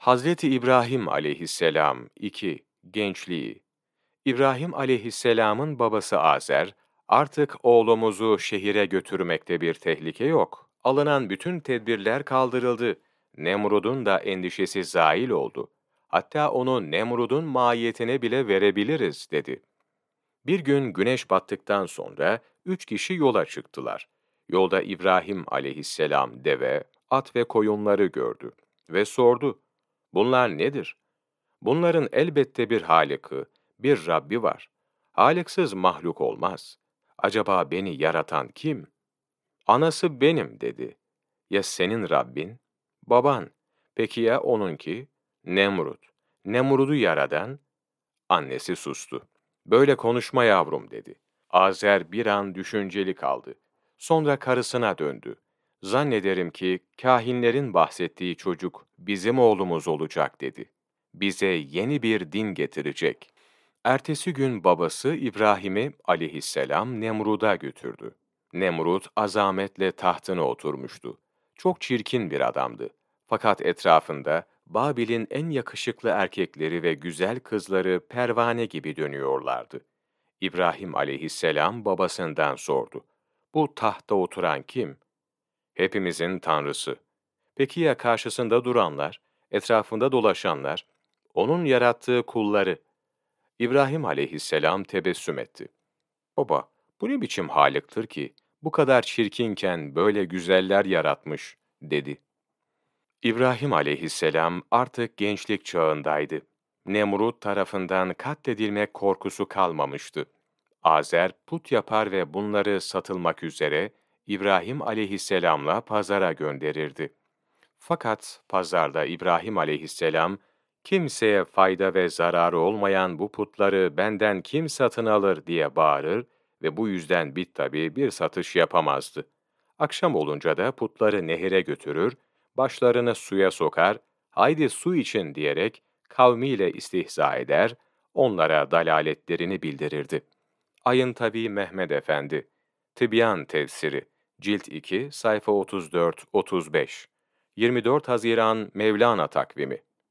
Hazreti İbrahim aleyhisselam 2. Gençliği İbrahim aleyhisselamın babası Azer, artık oğlumuzu şehire götürmekte bir tehlike yok. Alınan bütün tedbirler kaldırıldı. Nemrud'un da endişesi zail oldu. Hatta onu Nemrud'un mahiyetine bile verebiliriz dedi. Bir gün güneş battıktan sonra üç kişi yola çıktılar. Yolda İbrahim aleyhisselam deve, at ve koyunları gördü ve sordu. Bunlar nedir? Bunların elbette bir Halık'ı, bir Rabbi var. Haliksiz mahluk olmaz. Acaba beni yaratan kim? Anası benim dedi. Ya senin Rabbin? Baban. Peki ya onunki? Nemrut. Nemrud'u yaradan? Annesi sustu. Böyle konuşma yavrum dedi. Azer bir an düşünceli kaldı. Sonra karısına döndü. Zannederim ki kahinlerin bahsettiği çocuk bizim oğlumuz olacak dedi. Bize yeni bir din getirecek. Ertesi gün babası İbrahim'i aleyhisselam Nemrud'a götürdü. Nemrut azametle tahtına oturmuştu. Çok çirkin bir adamdı. Fakat etrafında Babil'in en yakışıklı erkekleri ve güzel kızları pervane gibi dönüyorlardı. İbrahim aleyhisselam babasından sordu. Bu tahta oturan kim? Hepimizin tanrısı. Peki ya karşısında duranlar, etrafında dolaşanlar, onun yarattığı kulları? İbrahim aleyhisselam tebessüm etti. Baba, bu ne biçim halıktır ki, bu kadar çirkinken böyle güzeller yaratmış, dedi. İbrahim aleyhisselam artık gençlik çağındaydı. Nemrut tarafından katledilmek korkusu kalmamıştı. Azer put yapar ve bunları satılmak üzere İbrahim aleyhisselamla pazara gönderirdi. Fakat pazarda İbrahim aleyhisselam, kimseye fayda ve zararı olmayan bu putları benden kim satın alır diye bağırır ve bu yüzden bit tabi bir satış yapamazdı. Akşam olunca da putları nehire götürür, başlarını suya sokar, haydi su için diyerek kavmiyle istihza eder, onlara dalaletlerini bildirirdi. Ayın tabi Mehmet Efendi, Tibyan Tefsiri, Cilt 2, sayfa 34-35, 24 Haziran Mevlana takvimi